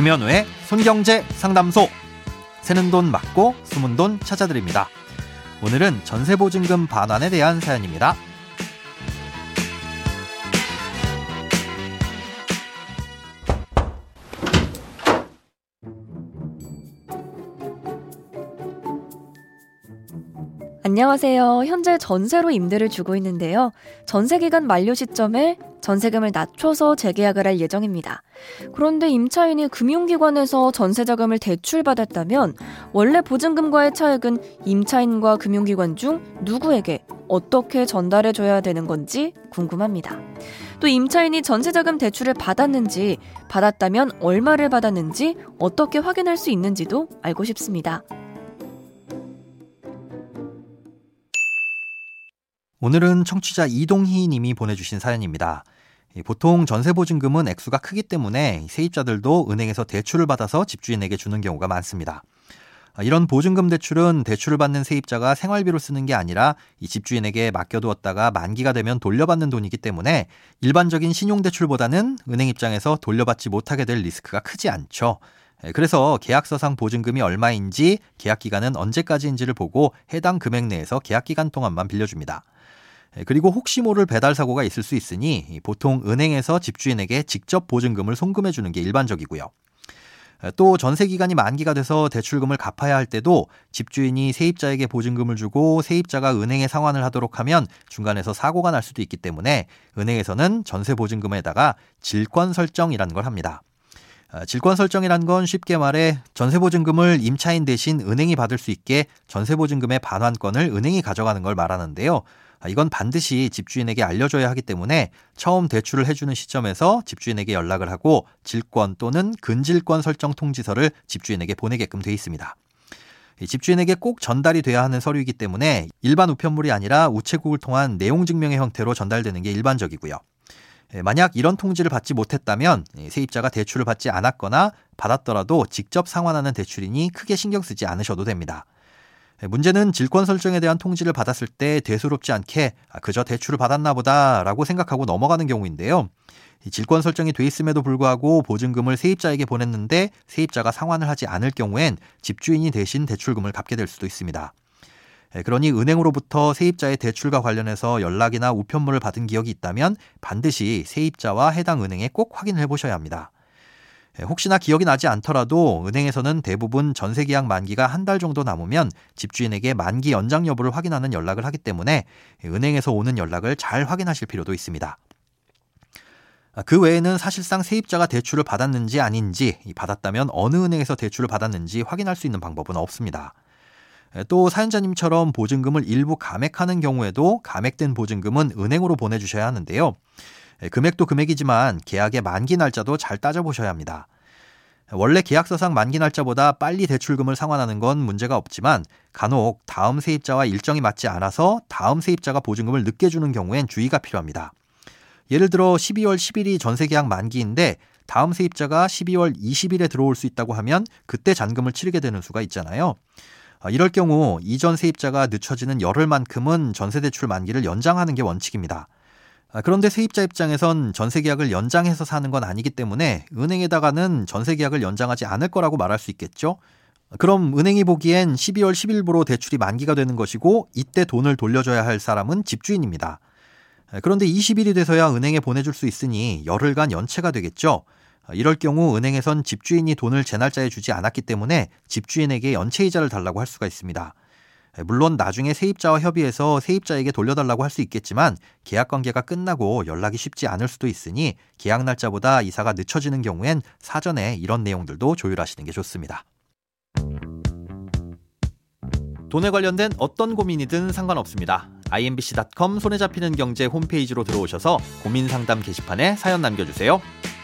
김현우의 손경제 상담소. 새는 돈 맞고 숨은 돈 찾아드립니다. 오늘은 전세보증금 반환에 대한 사연입니다. 안녕하세요. 현재 전세로 임대를 주고 있는데요. 전세 기간 만료 시점에 전세금을 낮춰서 재계약을 할 예정입니다. 그런데 임차인이 금융기관에서 전세자금을 대출받았다면 원래 보증금과의 차액은 임차인과 금융기관 중 누구에게 어떻게 전달해 줘야 되는 건지 궁금합니다. 또 임차인이 전세자금 대출을 받았는지, 받았다면 얼마를 받았는지 어떻게 확인할 수 있는지도 알고 싶습니다. 오늘은 청취자 이동희 님이 보내주신 사연입니다. 보통 전세보증금은 액수가 크기 때문에 세입자들도 은행에서 대출을 받아서 집주인에게 주는 경우가 많습니다. 이런 보증금 대출은 대출을 받는 세입자가 생활비로 쓰는 게 아니라 이 집주인에게 맡겨두었다가 만기가 되면 돌려받는 돈이기 때문에 일반적인 신용대출보다는 은행 입장에서 돌려받지 못하게 될 리스크가 크지 않죠. 그래서 계약서상 보증금이 얼마인지 계약 기간은 언제까지인지를 보고 해당 금액 내에서 계약 기간 동안만 빌려줍니다. 예, 그리고 혹시 모를 배달 사고가 있을 수 있으니 보통 은행에서 집주인에게 직접 보증금을 송금해 주는 게 일반적이고요. 예, 또 전세 기간이 만기가 돼서 대출금을 갚아야 할 때도 집주인이 세입자에게 보증금을 주고 세입자가 은행에 상환을 하도록 하면 중간에서 사고가 날 수도 있기 때문에 은행에서는 전세 보증금에다가 질권 설정이라는 걸 합니다. 아, 질권 설정이란 건 쉽게 말해 전세보증금을 임차인 대신 은행이 받을 수 있게 전세보증금의 반환권을 은행이 가져가는 걸 말하는데요. 아, 이건 반드시 집주인에게 알려줘야 하기 때문에 처음 대출을 해주는 시점에서 집주인에게 연락을 하고 질권 또는 근질권 설정 통지서를 집주인에게 보내게끔 돼 있습니다. 집주인에게 꼭 전달이 돼야 하는 서류이기 때문에 일반 우편물이 아니라 우체국을 통한 내용 증명의 형태로 전달되는 게 일반적이고요. 예, 만약 이런 통지를 받지 못했다면 세입자가 대출을 받지 않았거나 받았더라도 직접 상환하는 대출이니 크게 신경 쓰지 않으셔도 됩니다. 예, 문제는 질권 설정에 대한 통지를 받았을 때 대수롭지 않게 아, 그저 대출을 받았나 보다라고 생각하고 넘어가는 경우인데요. 질권 설정이 돼 있음에도 불구하고 보증금을 세입자에게 보냈는데 세입자가 상환을 하지 않을 경우엔 집주인이 대신 대출금을 갚게 될 수도 있습니다. 예, 그러니 은행으로부터 세입자의 대출과 관련해서 연락이나 우편물을 받은 기억이 있다면 반드시 세입자와 해당 은행에 꼭 확인을 해보셔야 합니다. 예, 혹시나 기억이 나지 않더라도 은행에서는 대부분 전세 계약 만기가 한 달 정도 남으면 집주인에게 만기 연장 여부를 확인하는 연락을 하기 때문에 은행에서 오는 연락을 잘 확인하실 필요도 있습니다. 아, 그 외에는 사실상 세입자가 대출을 받았는지 아닌지 받았다면 어느 은행에서 대출을 받았는지 확인할 수 있는 방법은 없습니다. 예, 또 사연자님처럼 보증금을 일부 감액하는 경우에도 감액된 보증금은 은행으로 보내주셔야 하는데요. 예, 금액도 금액이지만 계약의 만기 날짜도 잘 따져보셔야 합니다. 원래 계약서상 만기 날짜보다 빨리 대출금을 상환하는 건 문제가 없지만 간혹 다음 세입자와 일정이 맞지 않아서 다음 세입자가 보증금을 늦게 주는 경우엔 주의가 필요합니다. 예를 들어 12월 10일이 전세 계약 만기인데 다음 세입자가 12월 20일에 들어올 수 있다고 하면 그때 잔금을 치르게 되는 수가 있잖아요. 아, 이럴 경우 이전 세입자가 늦춰지는 열흘만큼은 전세대출 만기를 연장하는 게 원칙입니다. 아, 그런데 세입자 입장에선 전세 계약을 연장해서 사는 건 아니기 때문에 은행에다가는 전세 계약을 연장하지 않을 거라고 말할 수 있겠죠. 그럼 은행이 보기엔 12월 10일부로 대출이 만기가 되는 것이고 이때 돈을 돌려줘야 할 사람은 집주인입니다. 그런데 20일이 돼서야 은행에 보내줄 수 있으니 열흘간 연체가 되겠죠. 이럴 경우 은행에선 집주인이 돈을 제 날짜에 주지 않았기 때문에 집주인에게 연체이자를 달라고 할 수가 있습니다. 물론 나중에 세입자와 협의해서 세입자에게 돌려달라고 할 수 있겠지만 계약 관계가 끝나고 연락이 쉽지 않을 수도 있으니 계약 날짜보다 이사가 늦춰지는 경우엔 사전에 이런 내용들도 조율하시는 게 좋습니다. 돈에 관련된 어떤 고민이든 상관없습니다. imbc.com 손에 잡히는 경제 홈페이지로 들어오셔서 고민 상담 게시판에 사연 남겨주세요.